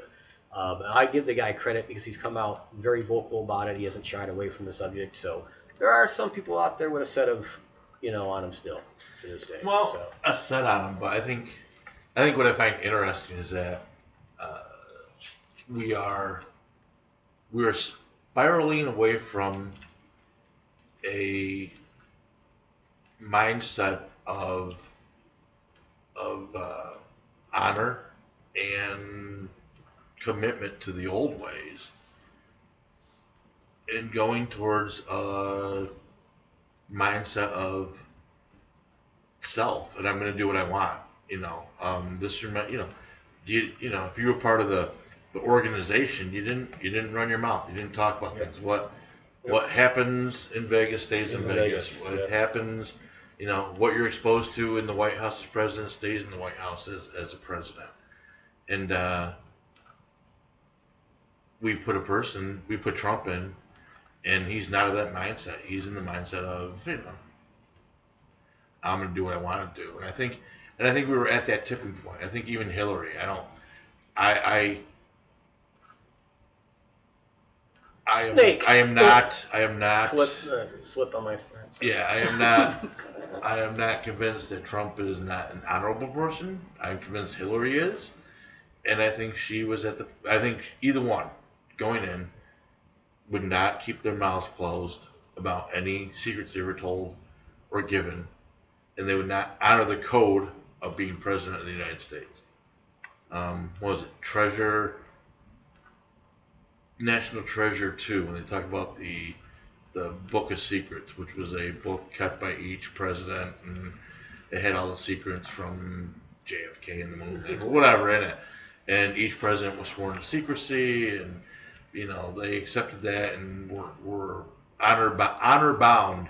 Um, I give the guy credit because he's come out very vocal about it. He hasn't shied away from the subject. So there are some people out there with a set of, you know, on him still to this day. Well, so. a set on him, but I think, I think what I find interesting is that we are, we are spiraling away from a mindset of of uh, honor and commitment to the old ways and going towards a mindset of self and I'm going to do what I want. You know, um, this remind you know, you you know, if you were part of the the organization, you didn't you didn't run your mouth. You didn't talk about things. What what happens in Vegas stays in, in Vegas. Vegas. What happens you know, what you're exposed to in the White House as president stays in the White House as, as a president. And uh, we put a person, we put Trump in, and he's not of that mindset. He's in the mindset of, you know, I'm going to do what I want to do. And I think, and I think we were at that tipping point. I think even Hillary, I don't, I, I, I am, I am not. I am not. Flip, uh, slip on my. Yeah, I am not. I am not convinced that Trump is not an honorable person. I'm convinced Hillary is, and I think she was at the. I think either one going in would not keep their mouths closed about any secrets they were told or given, and they would not honor the code of being president of the United States. Um, what was it Treasure? National Treasure Two when they talk about the the Book of Secrets, which was a book kept by each president, and it had all the secrets from JFK and the moon, or whatever in it. And each president was sworn to secrecy, and you know they accepted that and were, were honor honor bound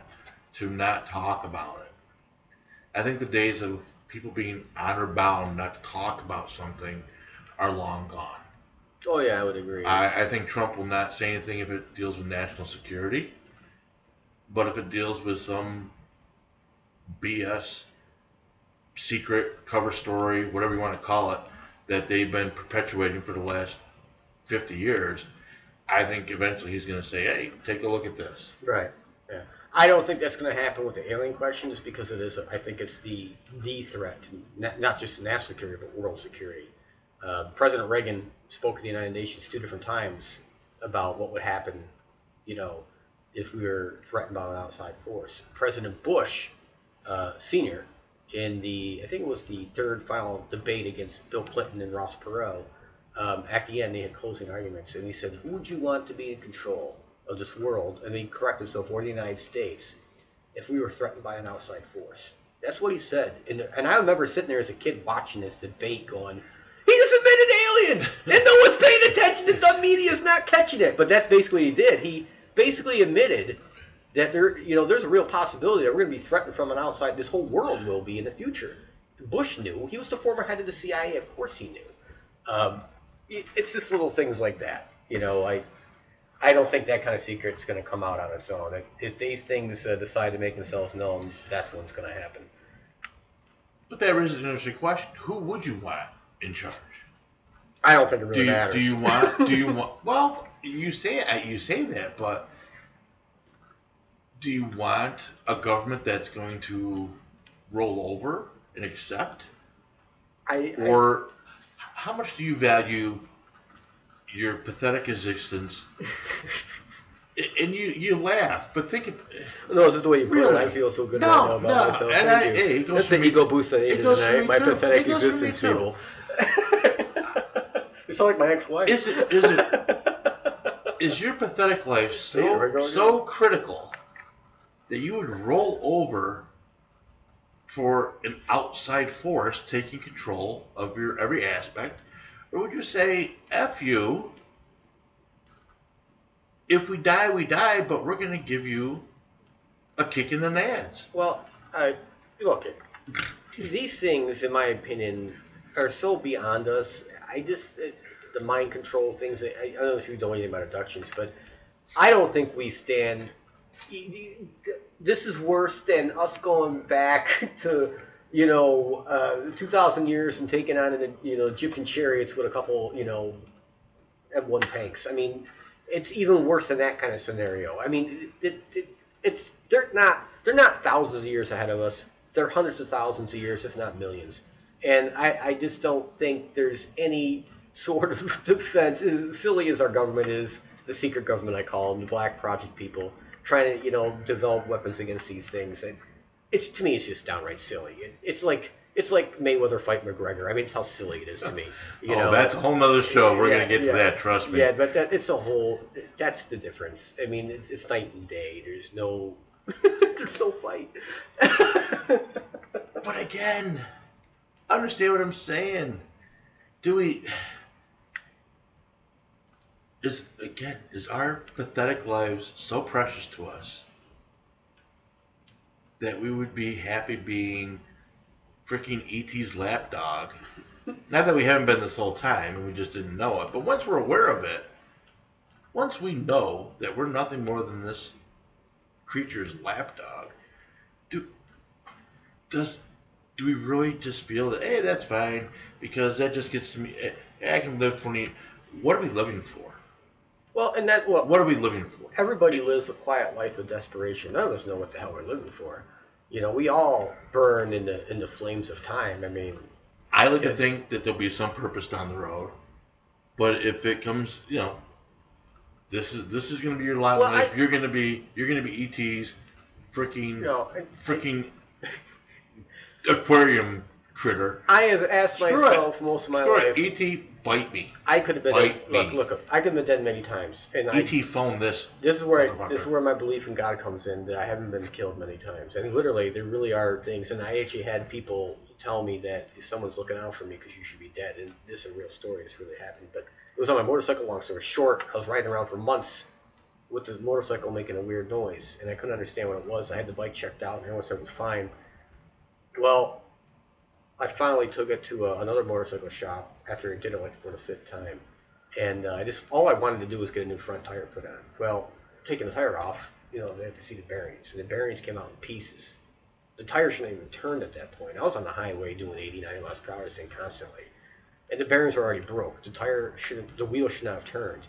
to not talk about it. I think the days of people being honor bound not to talk about something are long gone. Oh yeah, I would agree. I, I think Trump will not say anything if it deals with national security. But if it deals with some BS secret cover story, whatever you want to call it, that they've been perpetuating for the last 50 years, I think eventually he's going to say, hey, take a look at this. Right. Yeah. I don't think that's going to happen with the alien question just because it is. I think it's the, the threat, not, not just national security, but world security. Uh, President Reagan spoke in the United Nations two different times about what would happen, you know, if we were threatened by an outside force. President Bush, uh, Sr., in the, I think it was the third final debate against Bill Clinton and Ross Perot, um, at the end they had closing arguments, and he said, Who would you want to be in control of this world? And he corrected himself, or the United States, if we were threatened by an outside force. That's what he said. And, and I remember sitting there as a kid watching this debate going, he just aliens, and no one's paying attention. The dumb media's not catching it. But that's basically what he did. He basically admitted that there, you know, there's a real possibility that we're going to be threatened from an outside. This whole world will be in the future. Bush knew. He was the former head of the CIA. Of course, he knew. Um, it, it's just little things like that. You know, I, I don't think that kind of secret is going to come out on its own. If these things uh, decide to make themselves known, that's when it's going to happen. But that raises an interesting question: Who would you want in charge? I don't think it really do you, matters. Do you want? Do you want? Well, you say uh, you say that, but do you want a government that's going to roll over and accept? I, or how much do you value your pathetic existence and you you laugh, but think of No, this is the way you put it. I feel so good No, right now about no, myself. and Thank I- you. hey, it goes That's for an me- ego boost I it needed goes for tonight. My too. pathetic It goes for me existence, too. people. sound like my ex-wife. is it is it is your pathetic life Hey, there we so go so critical that you would roll over for an outside force taking control of your every aspect, or would you say "f you"? If we die, we die, but we're going to give you a kick in the nads. Well, I look. These things, in my opinion, are so beyond us. I just it, the mind control things. I, I don't know if you don't know anything about abductions, but I don't think we stand. This is worse than us going back to you know uh, two thousand years and taking on the you know Egyptian chariots with a couple you know M1 tanks. I mean, it's even worse than that kind of scenario. I mean, it, it, it's they're not they're not thousands of years ahead of us. They're hundreds of thousands of years, if not millions. And I, I just don't think there's any sort of defense. As silly as our government is, the secret government I call them, the Black Project people, trying to you know develop weapons against these things. And it's to me, it's just downright silly. It, it's like it's like Mayweather fight McGregor. I mean, it's how silly it is to me. You oh, know, that's a whole nother show. We're Yeah, going to get to that. Trust me. yeah, but that, it's a whole. That's the difference. I mean, it, it's night and day. There's no, there's no fight. But again, understand what I'm saying. Do we is again is our pathetic lives so precious to us that we would be happy being freaking ET's lapdog? Not that we haven't been this whole time and we just didn't know it, but once we're aware of it, once we know that we're nothing more than this creature's lapdog, do does do we really just feel that hey that's fine because that just gets to me eh, I can live twenty what are we living for? Well, and that well, What are we living for? everybody lives a quiet life of desperation. None of us know what the hell we're living for. You know, we all burn in the in the flames of time. I mean, I like to think that there'll be some purpose down the road. But if it comes, you know, this is this is going to be your lot Well, life. I- you're going to be you're going to be ET's freaking you know, freaking aquarium critter. I have asked Screw myself it. most of my Screw life. it. ET bite me. I could have been Bite look, me. look. I could have been dead many times, and I, ET, phone this. this is where I, this is where my belief in God comes in that I haven't been killed many times, and literally there really are things. And I actually had people tell me that someone's looking out for me because you should be dead. And this is a real story. It's really happened. But it was on my motorcycle. Long story short, I was riding around for months with the motorcycle making a weird noise, and I couldn't understand what it was. I had the bike checked out, and everyone said it was fine. Well, I finally took it to uh, another motorcycle shop after I did it like for the fifth time, and uh, I just all I wanted to do was get a new front tire put on. Well, taking the tire off, you know, they had to see the bearings, and the bearings came out in pieces. The tire shouldn't even turned at that point. I was on the highway doing 89 miles per hour, this thing constantly, and the bearings were already broke. The tire should, the wheel should not have turned,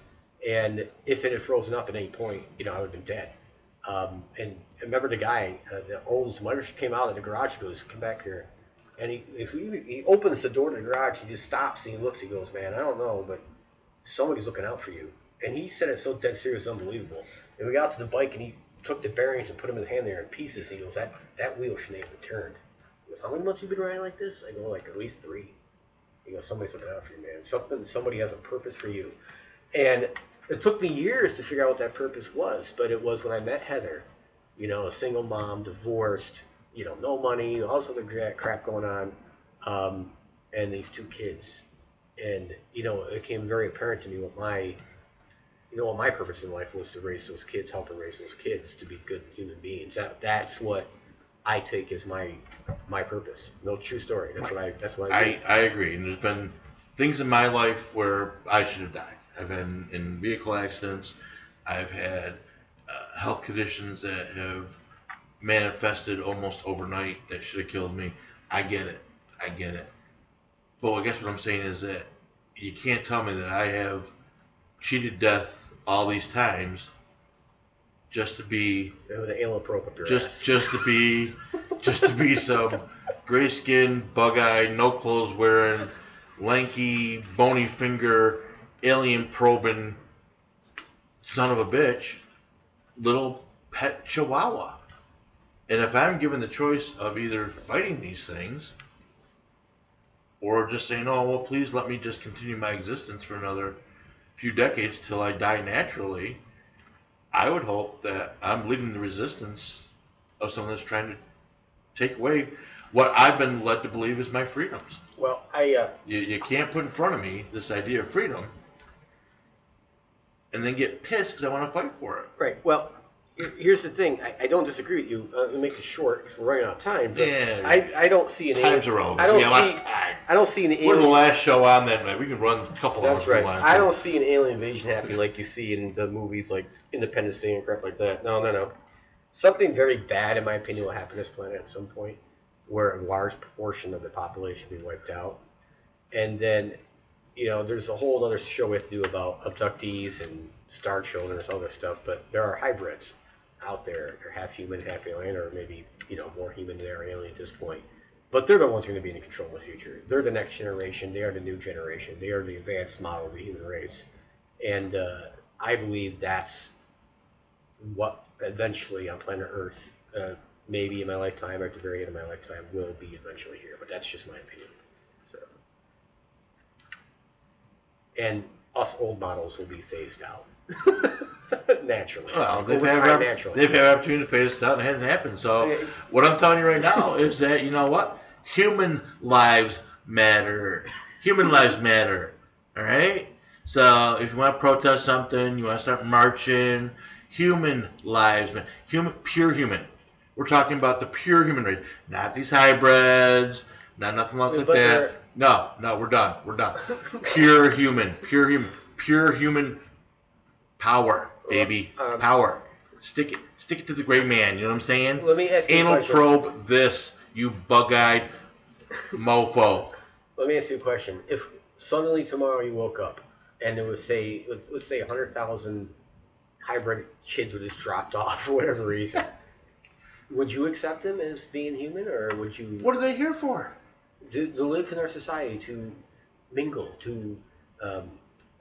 and if it had frozen up at any point, you know, I would have been dead. Um, and remember the guy uh, that owns the motorcycle came out of the garage. He goes, "Come back here." And he, if he, he opens the door to the garage, he just stops and he looks. He goes, "Man, I don't know, but somebody's looking out for you." And he said it so dead serious, unbelievable. And we got to the bike, and he took the bearings and put them in his hand there in pieces. He goes, "That that wheel shouldn't have turned." He goes, "How many months you been riding like this?" I go, "Like at least three. He goes, "Somebody's looking out for you, man. Something, somebody has a purpose for you." And it took me years to figure out what that purpose was, but it was when I met Heather. You know, a single mom, divorced, you know, no money, all this other crap going on, um, and these two kids. And you know, it became very apparent to me what my, you know, what my purpose in life was to raise those kids, help and raise those kids to be good human beings. That that's what I take as my my purpose. No true story. That's what I. That's what I. I, I agree. And there's been things in my life where I should have died. I've been in vehicle accidents. I've had uh, health conditions that have manifested almost overnight that should have killed me. I get it. I get it. But I guess what I'm saying is that you can't tell me that I have cheated death all these times just to be with an up your just ass. just to be just to be some gray skinned bug eyed no clothes wearing lanky bony finger alien probing son of a bitch little pet chihuahua. And if I'm given the choice of either fighting these things or just saying, oh, well, please let me just continue my existence for another few decades till I die naturally, I would hope that I'm leading the resistance of someone that's trying to take away what I've been led to believe is my freedoms. Well, I uh, You, you can't put in front of me this idea of freedom and then get pissed because I want to fight for it. right. Well, here's the thing. I, I don't disagree with you. Uh, let me make it short because we're running out of time. But Yeah. I, I don't see an Time's alien. irrelevant. I don't Yeah, last see. time. I don't see an We're the last show on that night. We can run a couple hours. That's if right. I don't see an alien invasion happening like you see in the movies like Independence Day and crap like that. No, no, no. Something very bad, in my opinion, will happen to this planet at some point, where a large proportion of the population will be wiped out, and then, you know, there's a whole other show we have to do about abductees and star children and all this stuff. But there are hybrids out there. They're half human, half alien, or maybe you know more human than alien at this point. But they're the ones who are going to be in control in the future. They're the next generation. They are the new generation. They are the advanced model of the human race. And uh, I believe that's what eventually on planet Earth, uh, maybe in my lifetime or at the very end of my lifetime, will be eventually here. But that's just my opinion. So, and us old models will be phased out naturally. Well, they've had, time, opp- naturally. they've had opportunity to phase it out and it hasn't happened. So, Yeah. what I'm telling you right now is that, you know what? Human lives matter. Human lives matter. All right? So, if you want to protest something, you want to start marching, human lives matter. Human, pure human. We're talking about the pure human race, not these hybrids, not nothing else like But that. No, no, we're done. We're done. Pure human, pure human, pure human power, baby, Um, power. Stick it, stick it to the gray man. You know what I'm saying? Let me ask you a Anal question. probe this, you bug-eyed mofo. Let me ask you a question. If suddenly tomorrow you woke up and there was say let- let's say hundred thousand hybrid kids were just dropped off for whatever reason, would you accept them as being human, or would you What are they here for? To, to live in our society, to mingle, to um,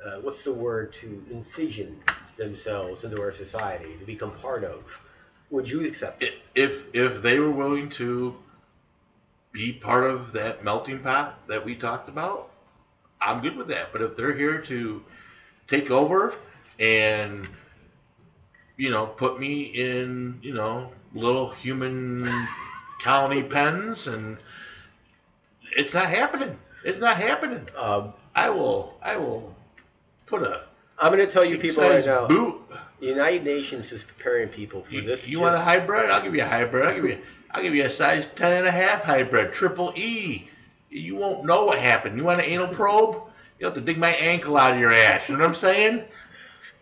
uh, what's the word, to envision themselves into our society, to become part of? Would you accept it? If if they were willing to be part of that melting pot that we talked about, I'm good with that. But if they're here to take over and you know put me in you know little human colony pens and it's not happening. It's not happening. Um, I will I will put a I'm going to tell you people right now. boot. The United Nations is preparing people for You, this. you want a just- hybrid? I'll give you a hybrid. I'll give you I'll give you a size 10 and a half hybrid, triple E. You won't know what happened. You want an anal probe? You have to dig my ankle out of your ass. You know what I'm saying?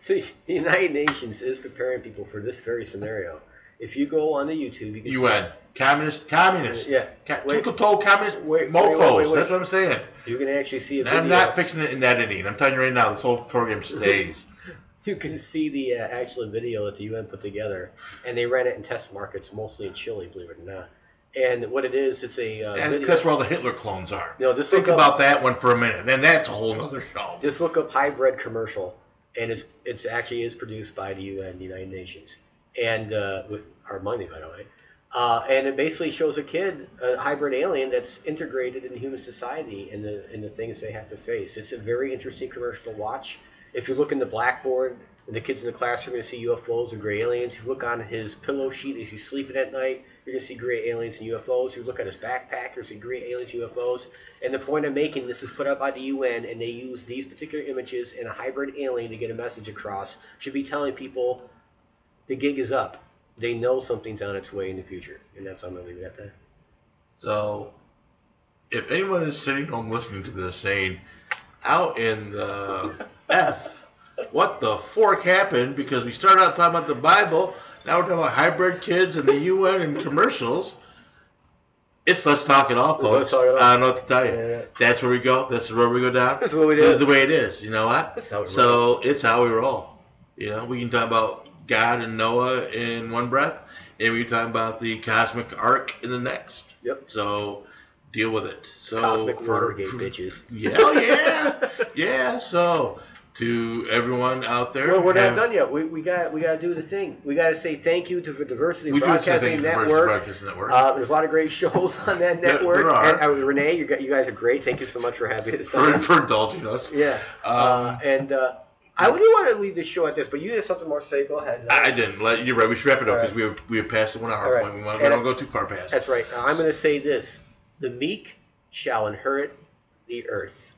See, the United Nations is preparing people for this very scenario. If you go onto YouTube, you can UN. Communist, communist. Yeah. Co- Wait. Twinkle communist Wait, mofos. wait, wait. That's what I'm saying. see, you can actually see video. I'm not fixing it in editing. I'm telling you right now, this whole program stays. you can see the uh, actual video that the UN put together, and they ran it in test markets, mostly in Chile, believe it or not. And what it is, it's a uh, that's where all the Hitler clones are. No, just Think up- about that one for a minute. Then that's a whole other show. Just look up hybrid commercial, and it's it's actually is produced by the UN, the United Nations, and uh, with our money, by the way. Uh, and it basically shows a kid, a hybrid alien that's integrated in human society and the and the things they have to face. It's a very interesting commercial to watch. If you look in the blackboard and the kids in the classroom, you see UFOs and gray aliens. If you look on his pillow sheet as he's sleeping at night, you're gonna see gray aliens and UFOs. If you look at his backpack, you'll see gray aliens, UFOs. And the point I'm making, this is put out by the UN, and they use these particular images and a hybrid alien to get a message across. Should be telling people the gig is up. They know something's on its way in the future, and that's I'm gonna leave it at that. So, if anyone is sitting home listening to this saying, out in the F, what the fork happened? Because we started out talking about the Bible, now we're talking about hybrid kids and the UN and commercials. It's Let's Talk It Let's folks. Talk It All. I don't know what to tell you. Yeah. That's where we go. That's where we go down. That's what we do. This is the way it is. You know what? That's how we so it's how we roll. You know, we can talk about God and Noah in one breath, and we talk about the cosmic ark in the next. Yep. So deal with it. So Cosmic for- Watergate for- bitches. Yeah, oh, yeah, yeah. So to everyone out there. Well, we're not done yet. We, we got we got to do the thing. We got to say thank you to the Diversity We do have to say Broadcasting Network. Broadcasting Network. Uh, there's a lot of great shows on that network. there are. And, uh, Renee, you, got, you guys are great. Thank you so much for having us for, for indulging us. Yeah. uh, Um, and uh, I would want to leave the show at this, but you have something more to say. Go ahead. I I didn't. Let, you're right. We should wrap it up because we have we have passed the one hour right. point. We, want, we don't go too far past. That's right. Now, I'm going to say this: the meek shall inherit the earth.